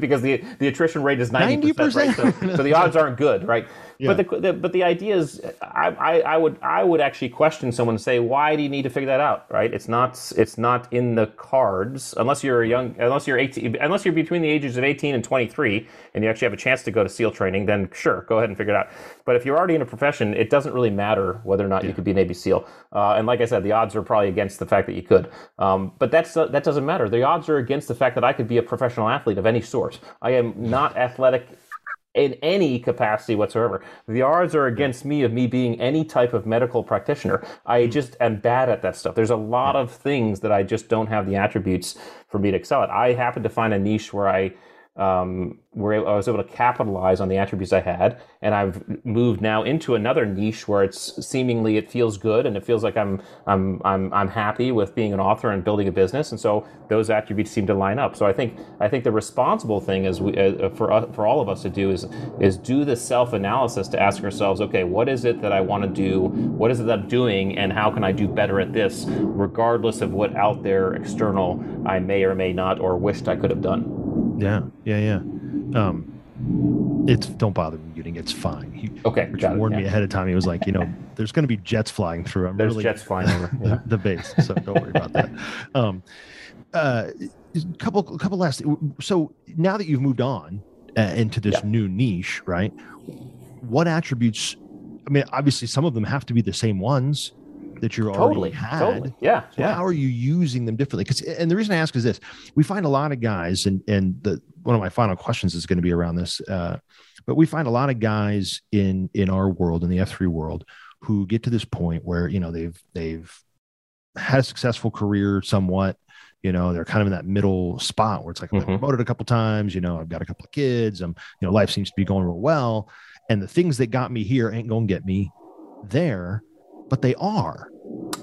S2: because the the attrition rate is ninety percent, right? So, so the odds aren't good, right? Yeah. But the, the, but the idea is, I, I, I would I would actually question someone and say, why do you need to figure that out, right? It's not it's not in the cards unless you're a young unless you're eighteen unless you're between the ages of eighteen and twenty three and you actually have a chance to go to SEAL training, then sure, go ahead and figure it out. But if you're already in a profession, it doesn't really matter whether or not yeah. you could be an Navy SEAL. Uh, and like I said, the odds are probably against the fact that you could. Um, but that's uh, that doesn't matter. The odds are against the fact that I could be a professional athlete of any sort. I am not athletic in any capacity whatsoever. The odds are against me of me being any type of medical practitioner. I hmm. just am bad at that stuff. There's a lot of things that I just don't have the attributes for me to excel at. I happen to find a niche where I um, where I was able to capitalize on the attributes I had, and I've moved now into another niche where it's seemingly it feels good and it feels like I'm I'm I'm I'm happy with being an author and building a business, and so those attributes seem to line up. So I think I think the responsible thing is we, uh, for uh, for all of us to do is is do the self analysis to ask ourselves, okay, what is it that I want to do? What is it that I'm doing, and how can I do better at this, regardless of what out there external I may or may not or wished I could have done.
S1: Yeah, yeah, yeah. Um, it's don't bother muting. It's fine. He,
S2: okay,
S1: Rich warned yeah. me ahead of time. He was like, you know, there's going to be jets flying through.
S2: I'm there's really, jets flying over
S1: yeah. the, the, base, so don't worry about that. Um, uh, couple, couple last. So now that you've moved on uh, into this yeah. new niche, right? What attributes? I mean, obviously, some of them have to be the same ones that you
S2: totally,
S1: already had.
S2: Totally. Yeah.
S1: So
S2: yeah.
S1: how are you using them differently? Because and the reason I ask is this: we find a lot of guys, and and the one of my final questions is going to be around this. Uh, but we find a lot of guys in in our world, in the F three world, who get to this point where you know they've they've had a successful career somewhat. You know, they're kind of in that middle spot where it's like, I've been mm-hmm. promoted a couple times. You know, I've got a couple of kids. I'm, you know, life seems to be going real well. And the things that got me here ain't going to get me there but they are.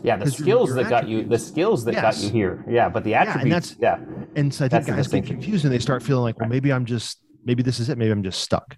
S2: Yeah, the skills that got you, the skills that yes. got you here. Yeah, but the attributes. Yeah, and,
S1: yeah. and so I think guys get confused and they start feeling like, well, maybe I'm just, maybe this is it. Maybe I'm just stuck.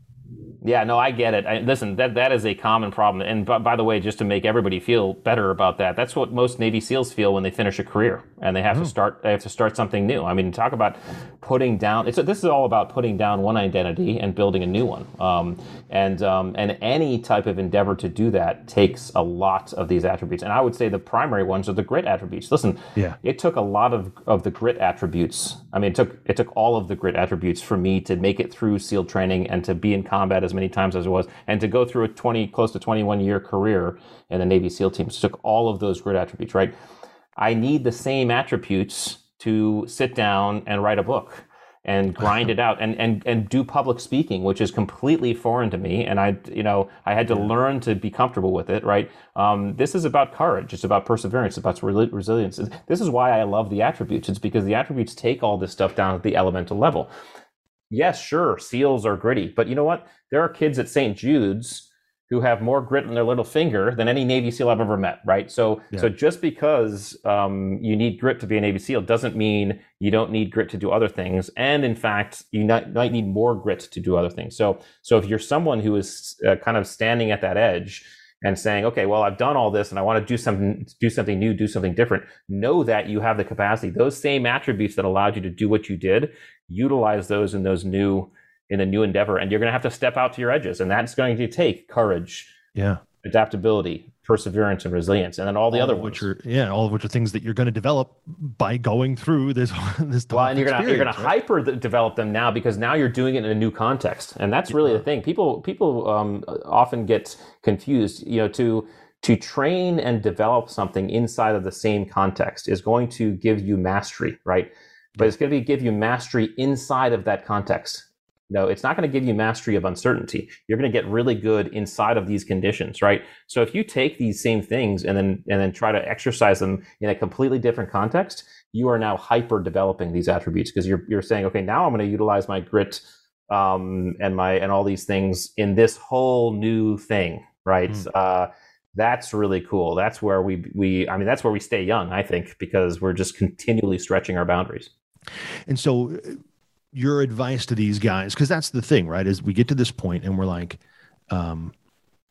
S2: Yeah, no, I get it. I, listen, that that is a common problem. And by, by, the way, just to make everybody feel better about that, that's what most Navy SEALs feel when they finish a career and they have oh. to start. They have to start something new. I mean, talk about putting down. It's this is all about putting down one identity and building a new one. Um, and um, and any type of endeavor to do that takes a lot of these attributes. And I would say the primary ones are the grit attributes. Listen,
S1: yeah,
S2: it took a lot of of the grit attributes. I mean, it took it took all of the grit attributes for me to make it through SEAL training and to be in combat as many times as it was, and to go through a 20, close to 21 year career in the Navy SEAL teams. Took all of those grit attributes, right? I need the same attributes to sit down and write a book. and grind it out and, and and do public speaking which is completely foreign to me. And i you know i had to learn to be comfortable with it right? Um, this is about courage. It's about perseverance. It's about resilience. This is why i love the attributes. It's because the attributes take all this stuff down at the elemental level yes sure seals are gritty but you know what there are kids at st jude's who have more grit in their little finger than any Navy SEAL I've ever met, right? So, yeah. so just because um, you need grit to be a Navy SEAL doesn't mean you don't need grit to do other things. And in fact, you not, might need more grit to do other things. So, so if you're someone who is uh, kind of standing at that edge and saying, okay, well, I've done all this and I want to do something, do something new, do something different, know that you have the capacity. Those same attributes that allowed you to do what you did, utilize those in those new in a new endeavor and you're going to have to step out to your edges and that's going to take courage
S1: yeah.
S2: adaptability perseverance and resilience and then all the
S1: all
S2: other ones
S1: which are yeah all of which are things that you're going to develop by going through this this
S2: well and you're going to you're going to hyper develop them now because now you're doing it in a new context and that's really yeah. the thing. People people um, often get confused you know to to train and develop something inside of the same context is going to give you mastery right but it's going to give you mastery inside of that context no, it's not going to give you mastery of uncertainty. You're going to get really good inside of these conditions, right? So if you take these same things and then and then try to exercise them in a completely different context, you are now hyper developing these attributes because you're you're saying, okay, now I'm going to utilize my grit um, and my and all these things in this whole new thing, right? Mm. Uh, that's really cool. That's where we we I mean that's where we stay young, I think, because we're just continually stretching our boundaries.
S1: And so your advice to these guys because that's the thing right is we get to this point and we're like um,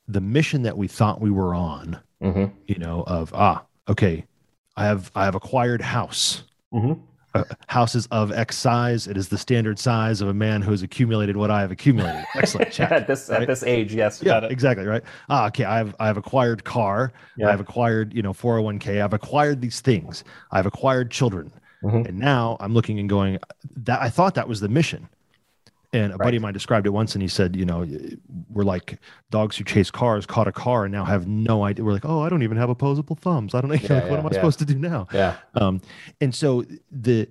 S1: the mission that we thought we were on mm-hmm. you know of ah okay i have i have acquired house. Mm-hmm. uh, houses of x size. It is the standard size of a man who has accumulated what i have accumulated. Excellent. Check,
S2: at this right? at this age yes
S1: yeah exactly right? Ah okay i've i've acquired car. Yeah. i've acquired you know 401k i've acquired these things. I've acquired children Mm-hmm. And now I'm looking and going, that I thought that was the mission. And a right. buddy of mine described it once, and he said, you know, we're like dogs who chase cars, caught a car, and now have no idea. We're like, oh, I don't even have opposable thumbs. I don't know. Yeah, like, yeah, what am I yeah. supposed to do now?
S2: Yeah. Um,
S1: and so the,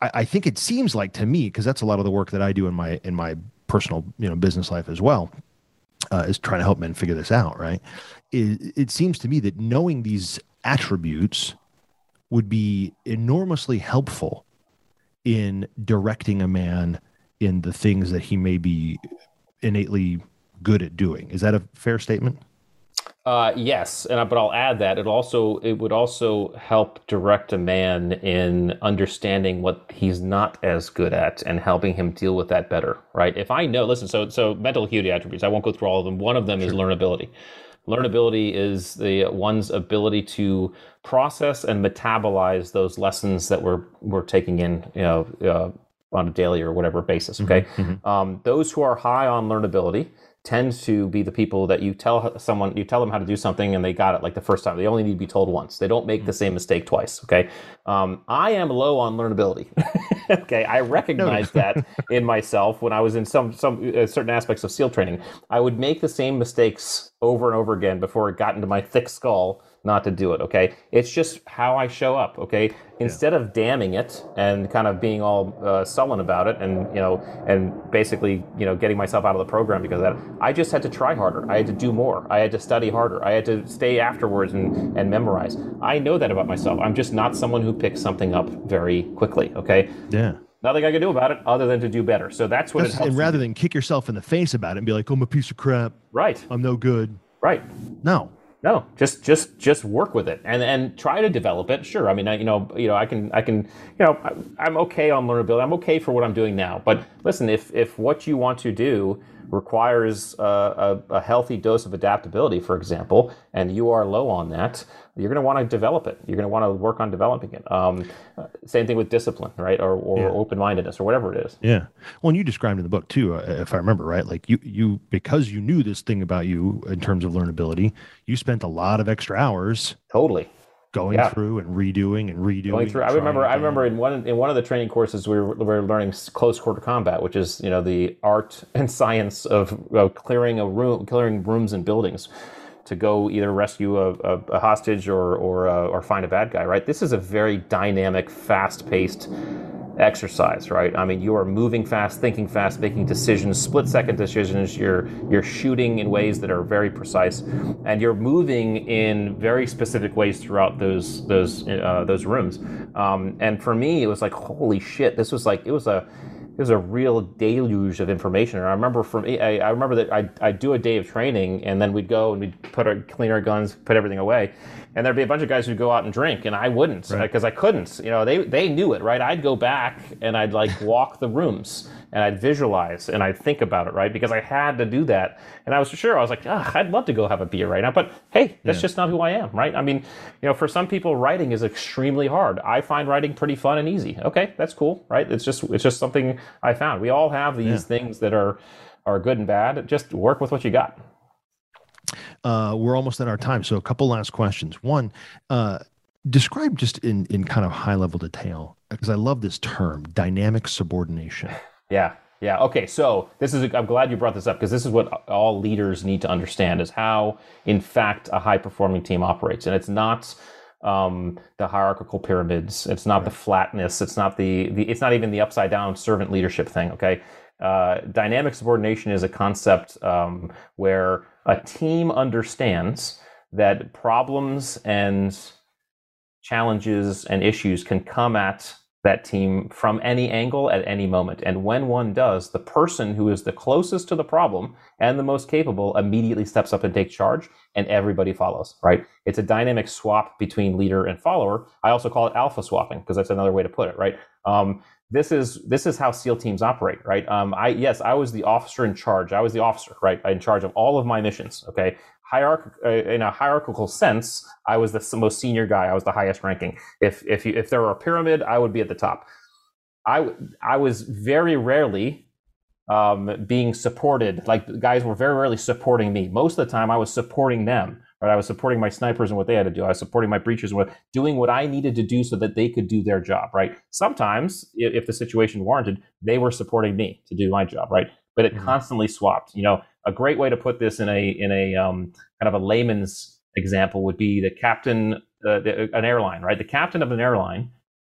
S1: I, I think it seems like to me, because that's a lot of the work that I do in my in my personal, you know, business life as well, uh, is trying to help men figure this out. Right. It, it seems to me that knowing these attributes would be enormously helpful in directing a man in the things that he may be innately good at doing. Is that a fair statement?
S2: Uh, yes, and but I'll add that it also it would also help direct a man in understanding what he's not as good at and helping him deal with that better. Right? If I know, listen, so so mental acuity attributes. I won't go through all of them. One of them sure. is learnability. Learnability is the one's ability to process and metabolize those lessons that we're we're taking in, you know, uh, on a daily or whatever basis. Okay, mm-hmm. mm-hmm. um, those who are high on learnability tend to be the people that you tell someone you tell them how to do something and they got it like the first time. They only need to be told once. They don't make the same mistake twice okay? Um, i am low on learnability okay? I recognize that in myself when i was in some some uh, certain aspects of seal training. I would make the same mistakes over and over again before it got into my thick skull not to do it. Okay, it's just how I show up. Okay, instead yeah. of damning it and kind of being all uh, sullen about it, and you know, and basically you know getting myself out of the program because of that, I just had to try harder. I had to do more. I had to study harder. I had to stay afterwards and and memorize. I know that about myself. I'm just not someone who picks something up very quickly. Okay.
S1: Yeah
S2: nothing I can do about it other than to do better. So that's what
S1: that's, And rather than kick yourself in the face about it and be like, oh, I'm a piece of crap.
S2: Right.
S1: I'm no good.
S2: Right.
S1: No.
S2: No, just just just work with it and and try to develop it. Sure, I mean, I, you know, you know, I can I can, you know, I'm okay on learnability. I'm okay for what I'm doing now. But listen, if if what you want to do requires a, a, a healthy dose of adaptability, for example, and you are low on that, you're going to want to develop it. You're going to want to work on developing it. Um, same thing with discipline, right? Or, or yeah. open mindedness, or whatever it is.
S1: Yeah. Well, and you described in the book too, uh, if I remember right, like you, you because you knew this thing about you in terms of learnability, you spent a lot of extra hours.
S2: Totally
S1: going yeah. through and redoing and redoing. Going
S2: through. I remember. I remember in one in one of the training courses we were, we were learning close quarter combat, which is you know the art and science of, of clearing a room, clearing rooms and buildings to go either rescue a, a, a hostage or or uh, or find a bad guy. Right. This is a very dynamic, fast paced exercise, right? I mean, you are moving fast, thinking fast, making decisions, split second decisions. You're you're shooting in ways that are very precise, and you're moving in very specific ways throughout those those uh, those rooms. Um, and for me, it was like, holy shit! This was like it was a it was a real deluge of information. And I remember from I, I remember that I I do a day of training, and then we'd go and we'd put our clean our guns, put everything away, and there'd be a bunch of guys who'd go out and drink, and I wouldn't because right. I couldn't. You know, they they knew it, right? I'd go back and I'd like walk the rooms and I'd visualize and I'd think about it, right? Because I had to do that, and I was sure I was like, I'd love to go have a beer right now, but hey, that's yeah. just not who I am, right? I mean, you know, for some people, writing is extremely hard. I find writing pretty fun and easy. Okay, that's cool, right? It's just it's just something I found. We all have these yeah. things that are are good and bad. Just work with what you got.
S1: Uh, we're almost at our time, so a couple last questions. One, uh, describe just in in kind of high level detail because I love this term, dynamic subordination.
S2: Yeah. Yeah. Okay. So this is, I'm glad you brought this up because this is what all leaders need to understand is how, in fact, a high performing team operates. And it's not, um, the hierarchical pyramids. It's not right. the flatness. It's not the, the, it's not even the upside down servant leadership thing. Okay. Uh, dynamic subordination is a concept um, where a team understands that problems and challenges and issues can come at that team from any angle at any moment. And when one does, the person who is the closest to the problem and the most capable immediately steps up and takes charge, and everybody follows, right? It's a dynamic swap between leader and follower. I also call it alpha swapping because that's another way to put it, right? Um, this is this is how SEAL teams operate, right? Um, I yes, I was the officer in charge. I was the officer, right, in charge of all of my missions. Okay, uh, in a hierarchical sense, I was the most senior guy. I was the highest ranking. If if you, if there were a pyramid, I would be at the top. I I was very rarely um, being supported. Like guys were very rarely supporting me. Most of the time, I was supporting them. Right? I was supporting my snipers and what they had to do. I was supporting my breachers and what doing what I needed to do so that they could do their job. Right? Sometimes, if the situation warranted, they were supporting me to do my job. Right? But it mm-hmm. constantly swapped. You know, a great way to put this in a in a um, kind of a layman's example would be the captain, uh, the, an airline, right? The captain of an airline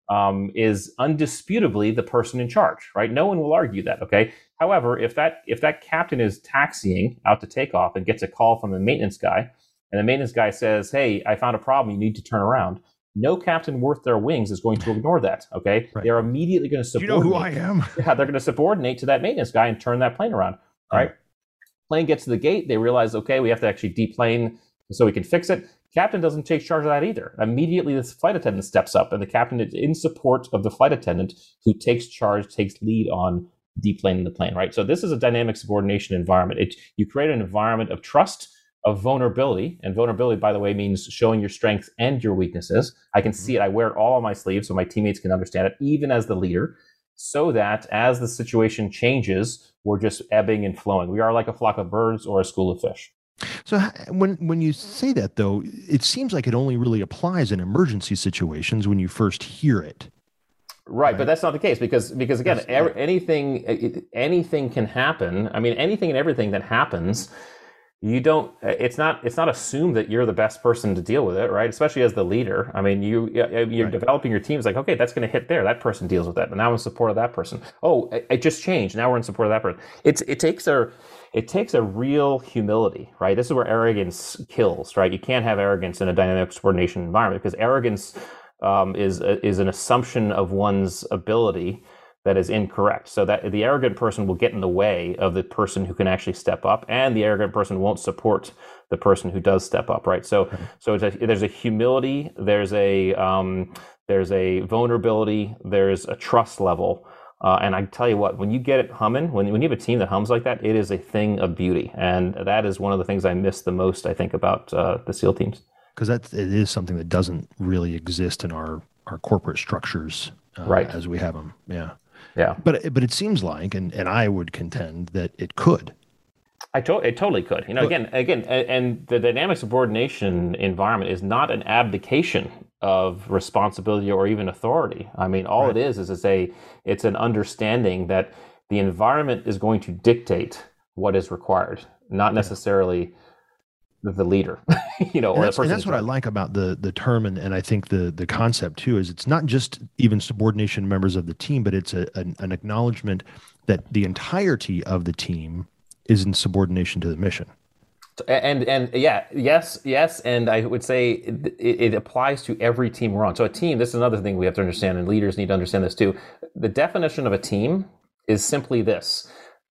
S2: um, is undisputably the person in charge, right? No one will argue that. Okay. However, if that if that captain is taxiing out to take off and gets a call from the maintenance guy, and the maintenance guy says, "Hey, I found a problem. You need to turn around." No captain worth their wings is going to ignore that. Okay, right. they're immediately going to subordinate.
S1: You know who I am?
S2: yeah, they're going to subordinate to that maintenance guy and turn that plane around. All right. Plane gets to the gate. They realize, okay, we have to actually deplane so we can fix it. Captain doesn't take charge of that either. Immediately, the flight attendant steps up, and the captain is in support of the flight attendant who takes charge, takes lead on deplaning the plane. Right. So this is a dynamic subordination environment. It, you create an environment of trust, of vulnerability, and vulnerability, by the way, means showing your strengths and your weaknesses. I can see it. I wear it all on my sleeve, so my teammates can understand it, even as the leader so that as the situation changes, we're just ebbing and flowing. We are like a flock of birds or a school of fish.
S1: So when when you say that though, it seems like it only really applies in emergency situations when you first hear it.
S2: Right, right. but that's not the case because because again, er, anything anything can happen. I mean, anything and everything that happens you don't it's not it's not assumed that you're the best person to deal with it right? Especially as the leader. I mean you you're right. developing your team. It's like okay that's going to hit there. That person deals with that. But now i'm in support of that person. Oh it just changed. Now we're in support of that person. It's it takes a it takes a real humility right? This is where arrogance kills right? You can't have arrogance in a dynamic subordination environment because arrogance um, is is an assumption of one's ability that is incorrect. So that the arrogant person will get in the way of the person who can actually step up, and the arrogant person won't support the person who does step up. Right. So okay. so a, there's a humility, there's a um, there's a vulnerability, there's a trust level. Uh, and I tell you what, when you get it humming, when, when you have a team that hums like that, it is a thing of beauty. And that is one of the things I miss the most, I think, about uh, the SEAL teams.
S1: Because that it is something that doesn't really exist in our, our corporate structures uh,
S2: right.
S1: as we have them. Yeah.
S2: Yeah.
S1: But but it seems like, and, and I would contend that it could.
S2: I to- it totally could. You know, again, again, and the dynamic subordination environment is not an abdication of responsibility or even authority. I mean, all right. it is is it's a it's an understanding that the environment is going to dictate what is required, not necessarily the leader, you know,
S1: and that's, and that's what I like about the the term and, and I think the the concept too is it's not just even subordination members of the team, but it's a, an, an acknowledgement that the entirety of the team is in subordination to the mission.
S2: And and yeah, yes, yes, and I would say it, it, applies to every team we're on. So a team, this is another thing we have to understand, and leaders need to understand this too. The definition of a team is simply this: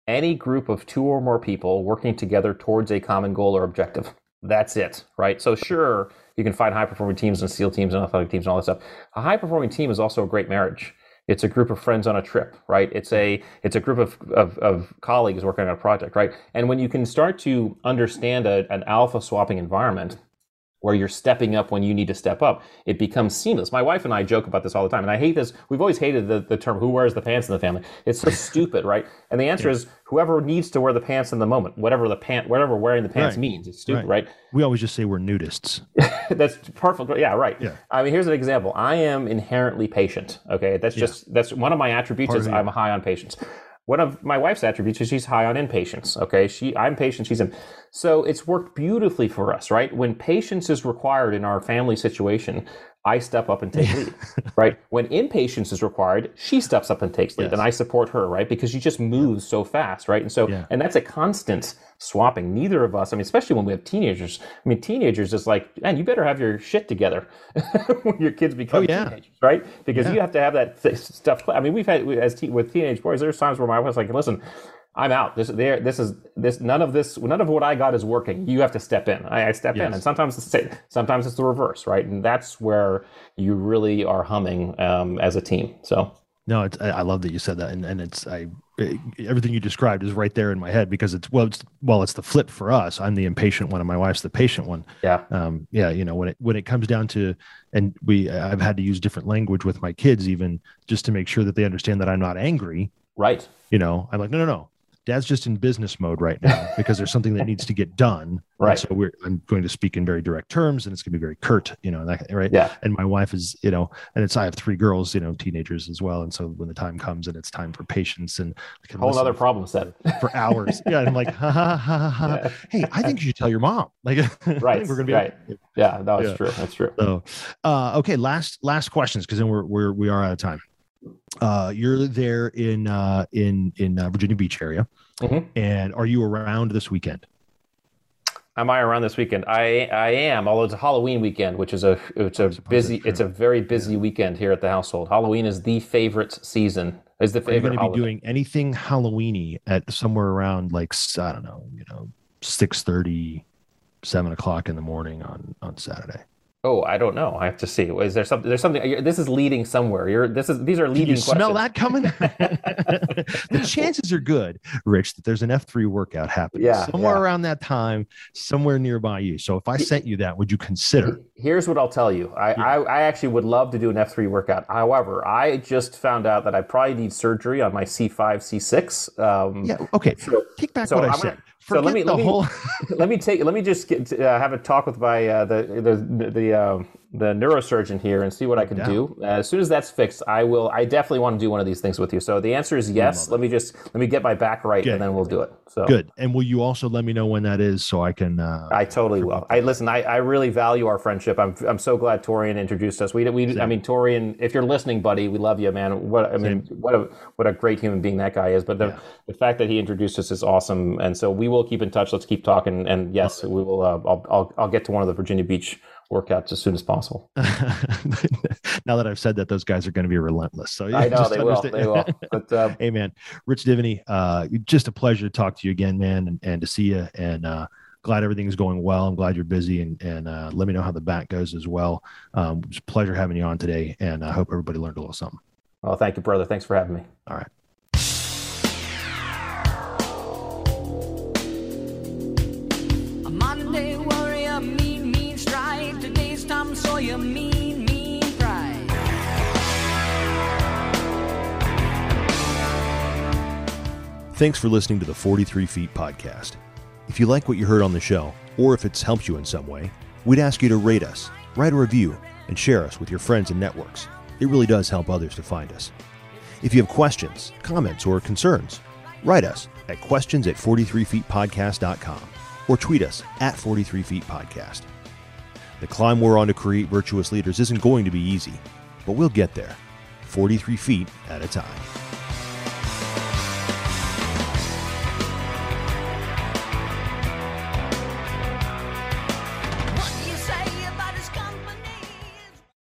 S2: any group of two or more people working together towards a common goal or objective. That's it, right? So sure, you can find high performing teams and SEAL teams and athletic teams and all that stuff. A high performing team is also a great marriage it's a group of friends on a trip, right? It's a it's a group of, of, of colleagues working on a project, right? And when you can start to understand a, an alpha swapping environment, where you're stepping up when you need to step up. It becomes seamless. My wife and I joke about this all the time, and I hate this. We've always hated the, the term "who wears the pants in the family." It's so stupid, right? And the answer yeah. is whoever needs to wear the pants in the moment, whatever the pant, whatever wearing the pants right. means. It's stupid, right. right?
S1: We always just say we're nudists.
S2: that's perfect. Yeah, right. Yeah. I mean, here's an example. I am inherently patient. Okay, that's just yeah. that's one of my attributes. Part is I'm high on patience one of my wife's attributes is she's high on impatience. Okay, she I'm patient, she's in. So it's worked beautifully for us, right? When patience is required in our family situation, I step up and take lead, right? When impatience is required, she steps up and takes lead, yes. and I support her, right? Because she just moves so fast, right? And so, yeah. and that's a constant swapping. Neither of us, I mean, especially when we have teenagers. I mean, teenagers is like, man, you better have your shit together when your kids become oh, yeah. teenagers, right? Because yeah. you have to have that th- stuff. I mean, we've had as te- with teenage boys. There's times where my wife's like, listen. I'm out. This there. This is this. None of this. None of what I got is working. You have to step in. I, I step yes. in, and sometimes it's sometimes it's the reverse, right? And that's where you really are humming um, as a team. So
S1: no, it's, I love that you said that, and and it's I everything you described is right there in my head because it's well, it's well, it's the flip for us. I'm the impatient one, and my wife's the patient one.
S2: Yeah,
S1: um, yeah. You know when it when it comes down to, and we I've had to use different language with my kids even just to make sure that they understand that I'm not angry.
S2: Right.
S1: You know, I'm like, no, no, no dad's just in business mode right now because there's something that needs to get done.
S2: Right.
S1: And so we're, I'm going to speak in very direct terms and it's going to be very curt, you know, that, right.
S2: Yeah.
S1: And my wife is, you know, and it's, I have three girls, you know, teenagers as well. And so when the time comes and it's time for patience and
S2: whole other problem set
S1: for hours. yeah. And I'm like, ha, ha, ha, ha. Yeah. Hey, I think you should tell your mom. Like,
S2: right. we're going to be right. Yeah. That's yeah. true. That's true.
S1: So, uh, okay. Last, last questions. Cause then we're, we're, we are out of time. Uh, you're there in, uh, in, in uh, Virginia Beach area. Mm-hmm. And are you around this weekend?
S2: Am I around this weekend? I I am. Although it's a Halloween weekend, which is a it's a busy it's a very busy yeah. weekend here at the household. Halloween is the favorite season. Is the favorite.
S1: Are you going to be doing anything Halloweeny at somewhere around like I don't know, you know, six thirty, seven o'clock in the morning on on Saturday?
S2: Oh, I don't know. I have to see. Is there something? There's something. This is leading somewhere. You're. This is. These are leading.
S1: Can you smell that coming? the chances are good, Rich, that there's an F3 workout happening
S2: yeah,
S1: somewhere
S2: yeah.
S1: around that time, somewhere nearby you. So if I sent you that, would you consider?
S2: Here's what I'll tell you. I, yeah. I, I actually would love to do an F3 workout. However, I just found out that I probably need surgery on my C5, C6. Um,
S1: yeah. Okay. So, Take back so what I'm I said. Gonna,
S2: so let me let me, whole... let me take let me just get, uh, have a talk with my uh, the the the uh, the neurosurgeon here and see what I can yeah. do. Uh, as soon as that's fixed, I will. I definitely want to do one of these things with you. So the answer is yes. Let me just let me get my back right, and then we'll do it. So
S1: good. And will you also let me know when that is so I can? Uh,
S2: I totally will. I listen. I, I really value our friendship. I'm I'm so glad Torian introduced us. We we Same. I mean Torian. If you're listening, buddy, we love you, man. What I mean, Same. what a what a great human being that guy is. But the yeah. the fact that he introduced us is awesome. And so we will keep in touch. Let's keep talking. And yes, we will. Uh, I'll, I'll I'll get to one of the Virginia Beach workouts as soon as possible.
S1: now that I've said that, those guys are going to be relentless. So
S2: yeah, I know they will. They will. But
S1: um, hey, man, Rich Diviney, uh, just a pleasure to talk to you again, man, and, and to see you. And uh, glad everything's going well. I'm glad you're busy, and and uh, let me know how the back goes as well. Um, it's a pleasure having you on today, and I hope everybody learned a little something.
S2: Well, thank you, brother. Thanks for having me.
S1: All right. Thanks for listening to the 43 Feet podcast. If you like what you heard on the show, or if it's helped you in some way, we'd ask you to rate us, write a review, and share us with your friends and networks. It really does help others to find us. If you have questions, comments, or concerns, write us at questions at 43feetpodcast.com. or tweet us at 43 Feet Podcast. The climb we're on to create virtuous leaders isn't going to be easy, but we'll get there, 43 feet at a time.